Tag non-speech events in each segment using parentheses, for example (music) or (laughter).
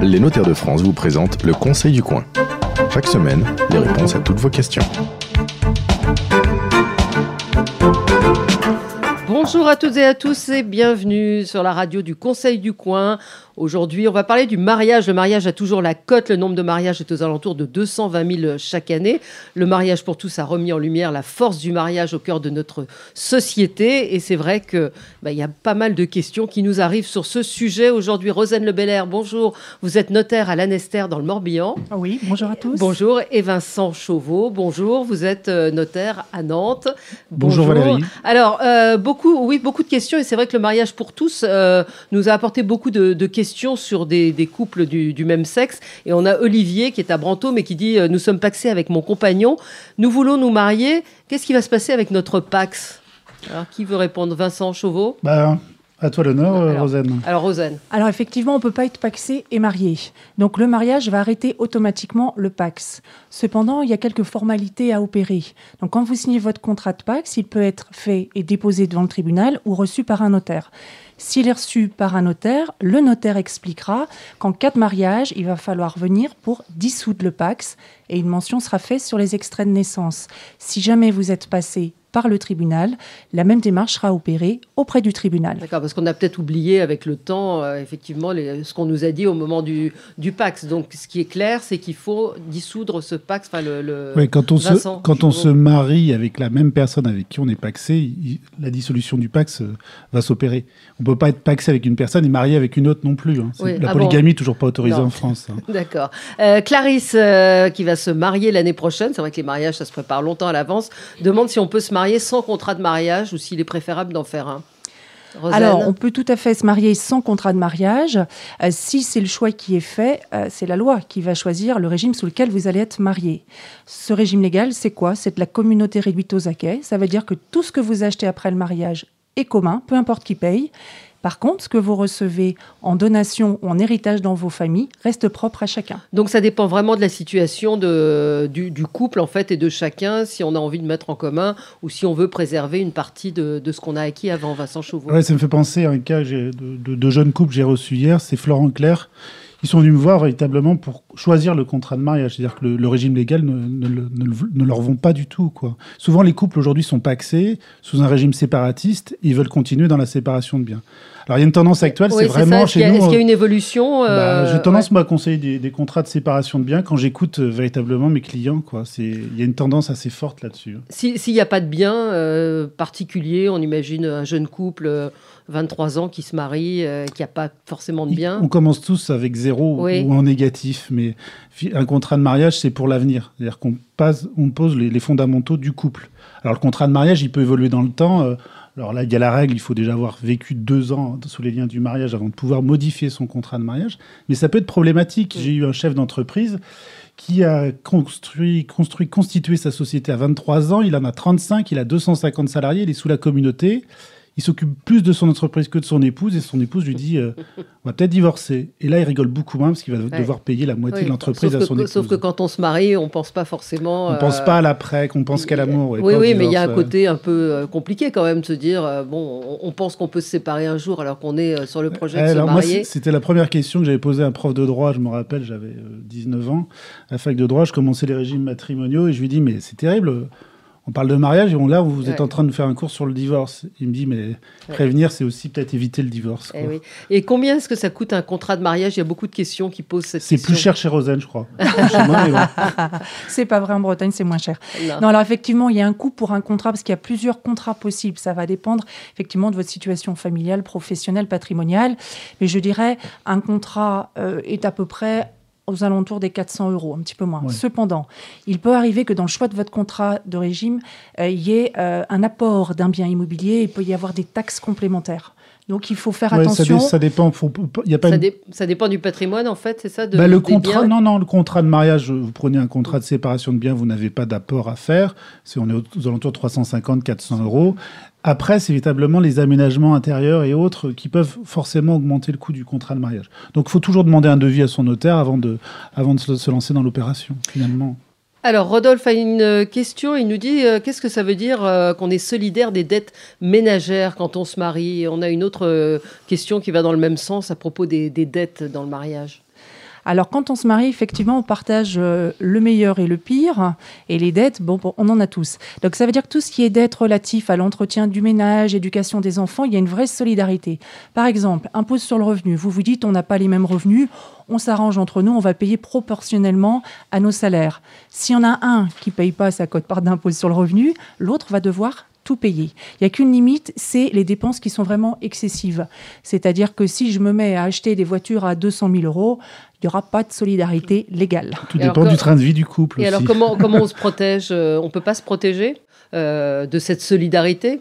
Les notaires de France vous présentent le Conseil du coin. Chaque semaine, les réponses à toutes vos questions. Bonjour à toutes et à tous et bienvenue sur la radio du Conseil du Coin. Aujourd'hui, on va parler du mariage. Le mariage a toujours la cote. Le nombre de mariages est aux alentours de 220 000 chaque année. Le mariage pour tous a remis en lumière la force du mariage au cœur de notre société. Et c'est vrai qu'il bah, y a pas mal de questions qui nous arrivent sur ce sujet. Aujourd'hui, Rosane Le bonjour. Vous êtes notaire à l'Anester dans le Morbihan. Oui, bonjour à tous. Bonjour. Et Vincent Chauveau, bonjour. Vous êtes euh, notaire à Nantes. Bonjour, Valérie. Alors, euh, beaucoup, oui, beaucoup de questions. Et c'est vrai que le mariage pour tous euh, nous a apporté beaucoup de questions sur des, couples du, même sexe. Et on a Olivier qui est à Brantôme et qui dit euh, Nous sommes paxés avec mon compagnon, nous voulons nous marier. Qu'est-ce qui va se passer avec notre pax? Alors, qui veut répondre? Vincent Chauveau? Bah, à toi l'honneur, euh, Rosanne. Alors, Rosanne. Alors, effectivement, on ne peut pas être paxé et marié. Donc, le mariage va arrêter automatiquement le pax. Cependant, il y a quelques formalités à opérer. Donc, quand vous signez votre contrat de pax, il peut être fait et déposé devant le tribunal ou reçu par un notaire. S'il est reçu par un notaire, le notaire expliquera qu'en cas de mariage, il va falloir venir pour dissoudre le Pax et une mention sera faite sur les extraits de naissance. Si jamais vous êtes passé par le tribunal, la même démarche sera opérée auprès du tribunal. D'accord, parce qu'on a peut-être oublié avec le temps, euh, effectivement, ce qu'on nous a dit au moment du, du Pax. Donc, ce qui est clair, c'est qu'il faut dissoudre ce Pax. Enfin, le, oui, quand on, se, quand on se marie avec la même personne avec qui on est paxé, la dissolution du Pax euh, va s'opérer. On ne peut pas être paxé avec une personne et marié avec une autre non plus. Hein. la ah polygamie n'est toujours pas autorisée en France. Hein. (laughs) D'accord. Euh, Clarisse, qui va se marier l'année prochaine, c'est vrai que les mariages, ça se prépare longtemps à l'avance, demande si on peut se marier sans contrat de mariage ou s'il est préférable d'en faire un? Alors, on peut tout à fait se marier sans contrat de mariage. Euh, si c'est le choix qui est fait, euh, c'est la loi qui va choisir le régime sous lequel vous allez être marié. Ce régime légal, c'est quoi? C'est de la communauté réduite aux acquets. Ça veut dire que tout ce que vous achetez après le mariage est commun, peu importe qui paye. Par contre, ce que vous recevez en donation ou en héritage dans vos familles reste propre à chacun. Donc ça dépend vraiment de la situation de, du, couple en fait et de chacun, si on a envie de mettre en commun ou si on veut préserver une partie de, ce qu'on a acquis avant Vincent Chauveau. Ouais, ça me fait penser à un cas de, de, jeunes couples que j'ai reçu hier, c'est Florent Claire ils sont venus me voir véritablement pour choisir le contrat de mariage. C'est-à-dire que le, régime légal ne, ne, leur vont pas du tout. Quoi. Souvent, les couples aujourd'hui sont paxés sous un régime séparatiste. Ils veulent continuer dans la séparation de biens. Alors, il y a une tendance actuelle, c'est vraiment chez nous. Est-ce qu'il y a une évolution bah, euh, J'ai tendance, moi, à conseiller des, contrats de séparation de biens quand j'écoute euh, véritablement mes clients. Quoi. Il y a une tendance assez forte là-dessus. S'il n'y a pas de biens euh, particuliers, on imagine un jeune couple 23 ans qui se marie, euh, qui n'a pas forcément de bien. On commence tous avec zéro ou en négatif, mais un contrat de mariage, c'est pour l'avenir. C'est-à-dire qu'on on pose les, fondamentaux du couple. Alors le contrat de mariage, il peut évoluer dans le temps. Euh, alors là, il y a la règle, il faut déjà avoir vécu deux ans sous les liens du mariage avant de pouvoir modifier son contrat de mariage. Mais ça peut être problématique. J'ai eu un chef d'entreprise qui a construit, construit, constitué sa société à 23 ans. Il en a 35, il a 250 salariés, il est sous la communauté il s'occupe plus de son entreprise que de son épouse et son épouse lui dit euh, (laughs) on va peut-être divorcer. Et là, il rigole beaucoup moins parce qu'il va devoir payer la moitié de l'entreprise à son épouse. Sauf que quand on se marie, on pense pas forcément. On ne pense pas à l'après, qu'on pense qu'à l'amour. Oui, oui, mais il y a un côté un peu euh, compliqué quand même de se dire euh, bon, on pense qu'on peut se séparer un jour alors qu'on est sur le projet de se marier. C'était la première question que j'avais posée à un prof de droit. Je me rappelle, j'avais 19 ans à la fac de droit. Je commençais les régimes matrimoniaux et je lui dis mais c'est terrible on parle de mariage et on, là, vous êtes en train de faire un cours sur le divorce. Il me dit, mais prévenir, c'est aussi peut-être éviter le divorce. Eh et combien est-ce que ça coûte un contrat de mariage? Il y a beaucoup de questions qui posent cette question. C'est plus cher chez Rosen, je crois. (laughs) (laughs) c'est pas vrai en Bretagne, c'est moins cher. Non. alors effectivement, il y a un coût pour un contrat parce qu'il y a plusieurs contrats possibles. Ça va dépendre effectivement de votre situation familiale, professionnelle, patrimoniale. Mais je dirais, un contrat euh, est à peu près aux alentours des 400 euros, un petit peu moins. Cependant, il peut arriver que dans le choix de votre contrat de régime, euh, il y ait euh, un apport d'un bien immobilier, il peut y avoir des taxes complémentaires. Donc il faut faire attention. Ça, dépend. y a pas ça, dépend du patrimoine en fait, c'est ça bah, Le contrat, non, non, le contrat de mariage. Vous prenez un contrat de séparation de biens, vous n'avez pas d'apport à faire. C'est on est aux alentours de 350, 400 euros. Après, c'est véritablement les aménagements intérieurs et autres qui peuvent forcément augmenter le coût du contrat de mariage. Donc, il faut toujours demander un devis à son notaire avant de, avant de se lancer dans l'opération, finalement. Alors, Rodolphe a une euh, question. Il nous dit euh, qu'est-ce que ça veut dire euh, qu'on est solidaire des dettes ménagères quand on se marie? On a une autre question qui va dans le même sens à propos des, dettes dans le mariage. Alors, quand on se marie, effectivement, on partage euh, le meilleur et le pire. Et les dettes, bon, on en a tous. Donc, ça veut dire que tout ce qui est dette relatif à l'entretien du ménage, éducation des enfants, il y a une vraie solidarité. Par exemple, impôt sur le revenu. Vous vous dites, on n'a pas les mêmes revenus. On s'arrange entre nous, on va payer proportionnellement à nos salaires. S'il y en a un qui paye pas sa cote-part d'impôt sur le revenu, l'autre va devoir tout payer. Il n'y a qu'une limite, c'est les dépenses qui sont vraiment excessives. C'est-à-dire que si je me mets à acheter des voitures à 200 000 euros, il n'y aura pas de solidarité légale. Tout dépend du train de vie du couple. Et alors comment, comment (laughs) on se protège euh, On ne peut pas se protéger euh, de cette solidarité?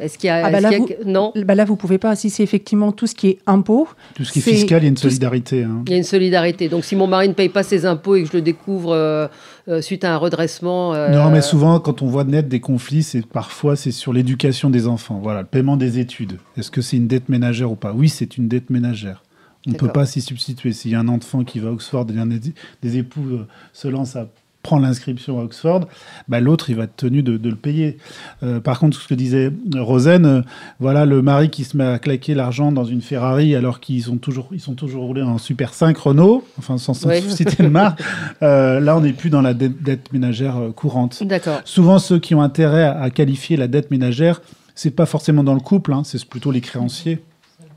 Est-ce qu'il y a, ah bah là, vous, non bah Là, vous pouvez pas. Si c'est effectivement tout ce qui est impôt, tout ce qui est, fiscal, il y a une solidarité. Hein. Il y a une solidarité. Donc, si mon mari ne paye pas ses impôts et que je le découvre euh, euh, suite à un redressement, euh, non, mais souvent, quand on voit net des conflits, c'est parfois c'est sur l'éducation des enfants. Voilà, le paiement des études. Est-ce que c'est une dette ménagère ou pas? Oui, c'est une dette ménagère. On ne peut pas s'y substituer. S'il y a un enfant qui va à Oxford, et des, des époux se lancent à prend l'inscription à Oxford, bah, l'autre, il va être tenu de, le payer. Euh, par contre, ce que disait Rosen, euh, voilà le mari qui se met à claquer l'argent dans une Ferrari alors qu'ils sont toujours, ils sont toujours roulés en Super 5 Renault, enfin sans, citer le marque. Euh, là, on n'est plus dans la dette, ménagère courante. D'accord. Souvent, ceux qui ont intérêt à, qualifier la dette ménagère, c'est pas forcément dans le couple, hein, c'est plutôt les créanciers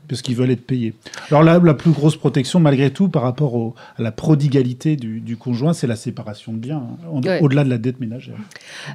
parce qu'ils veulent être payés. Alors là, la plus grosse protection, malgré tout, par rapport à la prodigalité du, conjoint, c'est la séparation de biens, hein, au-delà de la dette ménagère.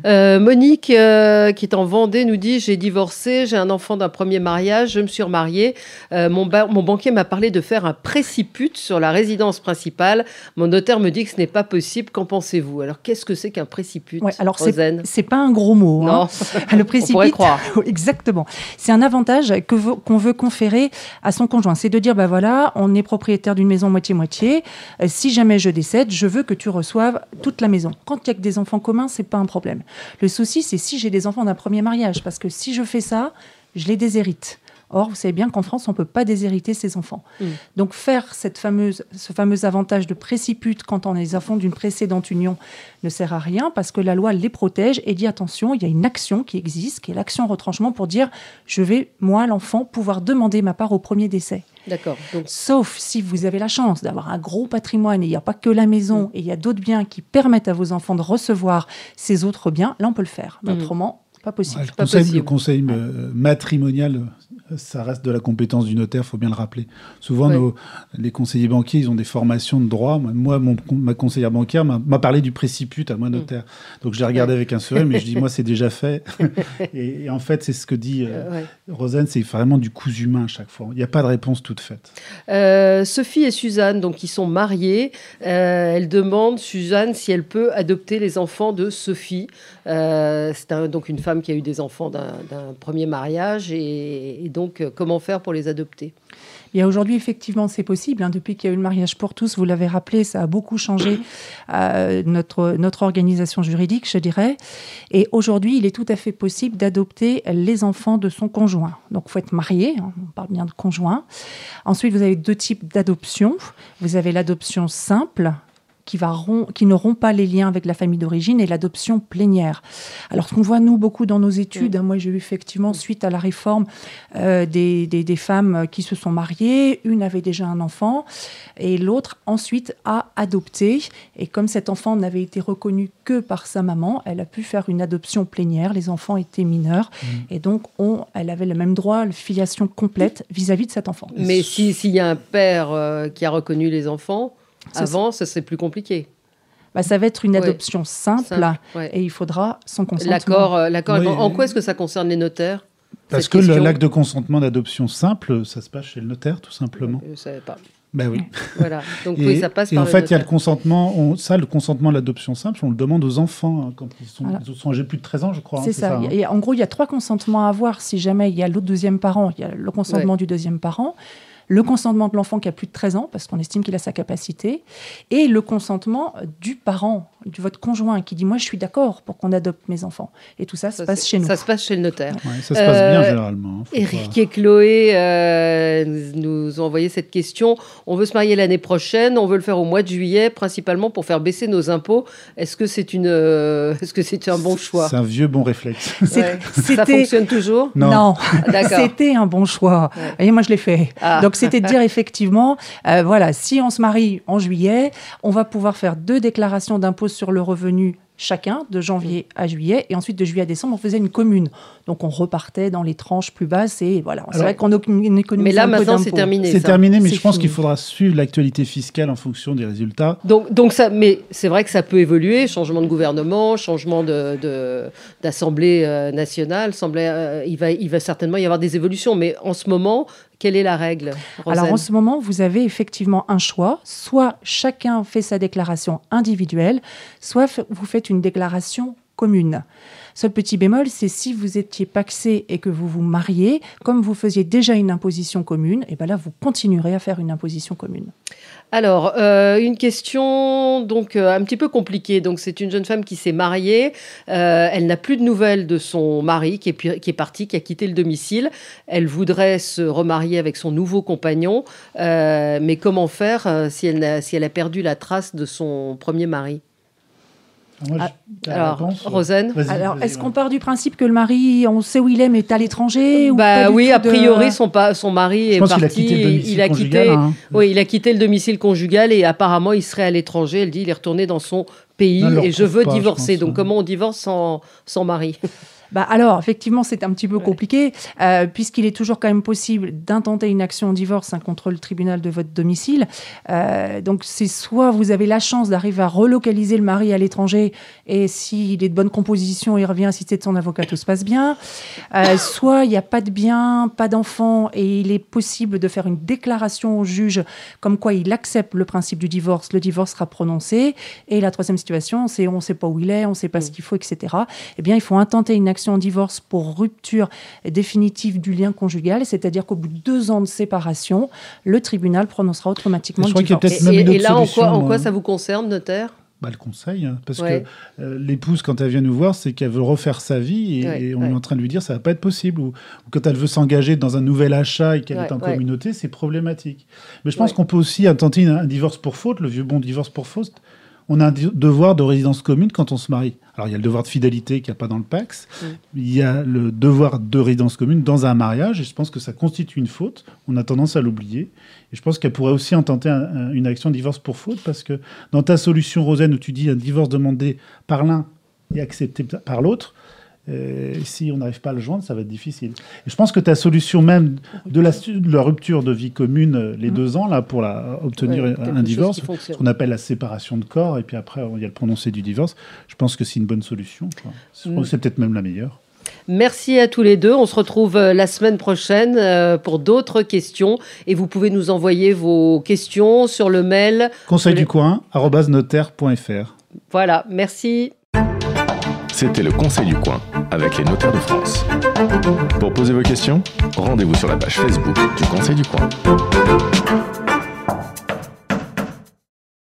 Euh, Monique, euh, qui est en Vendée, nous dit J'ai divorcé, j'ai un enfant d'un premier mariage, je me suis remariée. Euh, mon, mon, banquier m'a parlé de faire un préciput sur la résidence principale. Mon notaire me dit que ce n'est pas possible. Qu'en pensez-vous? Alors, qu'est-ce que c'est qu'un préciput ouais, Alors, c'est pas un gros mot. Hein. Non, (laughs) le préciput. On pourrait croire. (laughs) Exactement. C'est un avantage qu'on veut conférer à son conjoint. C'est de dire, ben voilà, on est propriétaire d'une maison moitié-moitié. Euh, si jamais je décède, je veux que tu reçoives toute la maison. Quand il y a que des enfants communs, c'est pas un problème. Le souci, c'est si j'ai des enfants d'un premier mariage, parce que si je fais ça, je les déshérite. Or, vous savez bien qu'en France, on ne peut pas déshériter ses enfants. Mm. Donc, faire cette fameuse, ce fameux avantage de préciput quand on est les enfants d'une précédente union ne sert à rien parce que la loi les protège et dit attention, il y a une action qui existe, qui est l'action retranchement pour dire je vais, moi, l'enfant, pouvoir demander ma part au premier décès. D'accord. Sauf si vous avez la chance d'avoir un gros patrimoine et il n'y a pas que la maison mm. et il y a d'autres biens qui permettent à vos enfants de recevoir ces autres biens, là, on peut le faire. Mais mm. autrement, pas possible. le, conseil, le conseil matrimonial ça reste de la compétence du notaire, faut bien le rappeler. Souvent, nos, les conseillers banquiers, ils ont des formations de droit. Moi, mon, ma conseillère bancaire m'a parlé du préciput à moi, notaire. Mm. Donc, j'ai regardé avec un sourire, mais je dis, (laughs) moi, c'est déjà fait. (laughs) et, en fait, c'est ce que dit euh, Rosen, c'est vraiment du coup humain à chaque fois. Il n'y a pas de réponse toute faite. Euh, Sophie et Suzanne, donc, ils sont mariés. Euh, elle demande, Suzanne, si elle peut adopter les enfants de Sophie. c'est donc une femme qui a eu des enfants d'un premier mariage et, donc euh, comment faire pour les adopter? Et aujourd'hui, effectivement, c'est possible. Hein. depuis qu'il y a eu le mariage pour tous, vous l'avez rappelé, ça a beaucoup changé euh, notre, notre organisation juridique, je dirais. Et aujourd'hui, il est tout à fait possible d'adopter les enfants de son conjoint. Donc, il faut être marié, hein. on parle bien de conjoint. Ensuite, vous avez deux types d'adoption. Vous avez l'adoption simple, qui, va qui ne rompt pas les liens avec la famille d'origine et l'adoption plénière. Alors, ce qu'on voit, nous, beaucoup dans nos études, hein, moi j'ai eu effectivement, suite à la réforme, euh, des, des, femmes qui se sont mariées, une avait déjà un enfant et l'autre ensuite a adopté. Et comme cet enfant n'avait été reconnu que par sa maman, elle a pu faire une adoption plénière. Les enfants étaient mineurs mmh. et donc on, elle avait le même droit, la filiation complète vis-à-vis de cet enfant. Mais s'il y a un père euh, qui a reconnu les enfants, avant, ça c'est plus compliqué. Bah, ça va être une adoption simple, et il faudra son consentement. L'accord, euh. En quoi est-ce que ça concerne les notaires Parce que l'acte de consentement d'adoption simple, ça se passe chez le notaire, tout simplement. Je ne savais pas. Ben oui. Voilà. Donc oui, ça passe et en fait, il y a le consentement. On, ça, le consentement de l'adoption simple, on le demande aux enfants hein, quand ils sont, ils sont âgés plus de 13 ans, je crois. Hein, c'est ça. Hein. Et en gros, il y a trois consentements à avoir si jamais il y a l'autre deuxième parent. Il y a le consentement du deuxième parent le consentement de l'enfant qui a plus de 13 ans, parce qu'on estime qu'il a sa capacité, et le consentement du parent, de votre conjoint, qui dit Moi, je suis d'accord pour qu'on adopte mes enfants. Et tout ça, se passe chez nous. Ça se passe chez le notaire. ça se passe bien, euh, généralement. Eric et Chloé euh, nous ont envoyé cette question. On veut se marier l'année prochaine, on veut le faire au mois de juillet, principalement pour faire baisser nos impôts. Est-ce que c'est une, euh, est-ce que c'est un bon choix? C'est un vieux bon réflexe. Ça fonctionne toujours? Non, ah, c'était un bon choix. Et moi, je l'ai fait. Ah. Donc c'était de dire effectivement, euh, voilà, si on se marie en juillet, on va pouvoir faire deux déclarations d'impôt sur le revenu chacun de janvier à juillet et ensuite de juillet à décembre on faisait une commune. Donc on repartait dans les tranches plus basses et voilà. C'est vrai qu'on économisait mais là maintenant c'est terminé c'est terminé mais je pense qu'il faudra suivre l'actualité fiscale en fonction des résultats. Donc donc ça mais c'est vrai que ça peut évoluer changement de gouvernement changement de d'assemblée euh, nationale euh, il va il va certainement y avoir des évolutions mais en ce moment quelle est la règle Alors en ce moment, vous avez effectivement un choix. Soit chacun fait sa déclaration individuelle, soit vous faites une déclaration commune. Seul petit bémol, c'est si vous étiez paxé et que vous vous mariez, comme vous faisiez déjà une imposition commune, et bien là, vous continuerez à faire une imposition commune. Alors, euh, une question donc euh, un petit peu compliquée. Donc, c'est une jeune femme qui s'est mariée. Euh, elle n'a plus de nouvelles de son mari qui est, parti, qui a quitté le domicile. Elle voudrait se remarier avec son nouveau compagnon. mais comment faire si elle a perdu la trace de son premier mari? Ah, alors, Rosen, alors est-ce qu'on part du principe que le mari, on sait où il est, mais est à l'étranger Bah oui, a priori, son, son mari est parti. Il a quitté, hein. oui, il a quitté le domicile conjugal et apparemment il serait à l'étranger. Elle dit, il est retourné dans son pays et je veux divorcer. Donc comment on divorce sans, sans mari? Bah alors, effectivement, c'est un petit peu compliqué, euh, puisqu'il est toujours quand même possible d'intenter une action en divorce hein, contre le tribunal de votre domicile. Euh, donc, c'est soit vous avez la chance d'arriver à relocaliser le mari à l'étranger, et s'il est de bonne composition, il revient assister de son avocat, tout se passe bien. Euh, soit il n'y a pas de bien, pas d'enfant, et il est possible de faire une déclaration au juge comme quoi il accepte le principe du divorce. Le divorce sera prononcé. Et la troisième situation, c'est on ne sait pas où il est, on ne sait pas ce qu'il faut, etc. Eh bien, il faut intenter une action en divorce pour rupture définitive du lien conjugal, c'est-à-dire qu'au bout de deux ans de séparation, le tribunal prononcera automatiquement le divorce. Et, là, en quoi, en quoi ça vous concerne, notaire? Bah, le conseil, hein, parce que euh, l'épouse, quand elle vient nous voir, c'est qu'elle veut refaire sa vie et, on est en train de lui dire ça va pas être possible. Ou, quand elle veut s'engager dans un nouvel achat et qu'elle est en communauté, c'est problématique. Mais je pense qu'on peut aussi intenter un divorce pour faute, le vieux bon divorce pour faute, on a un devoir de résidence commune quand on se marie. Alors il y a le devoir de fidélité qu'il n'y a pas dans le PAX, mm. il y a le devoir de résidence commune dans un mariage, et je pense que ça constitue une faute. On a tendance à l'oublier. Et je pense qu'elle pourrait aussi intenter une action de divorce pour faute, parce que dans ta solution, Rosen, où tu dis un divorce demandé par l'un et accepté par l'autre, euh, si on n'arrive pas à le joindre, ça va être difficile. Et je pense que ta solution même de la, la rupture de vie commune, euh, les mmh. deux ans, là, pour la, obtenir un divorce, ce qu'on appelle la séparation de corps, et puis après, il y a le prononcé du divorce, je pense que c'est une bonne solution. Mmh. C'est peut-être même la meilleure. Merci à tous les deux. On se retrouve euh, la semaine prochaine pour d'autres questions. Et vous pouvez nous envoyer vos questions sur le mail conseil du coin notaire.fr. Voilà, merci. C'était le Conseil du coin avec les notaires de France. Pour poser vos questions, rendez-vous sur la page Facebook du Conseil du coin.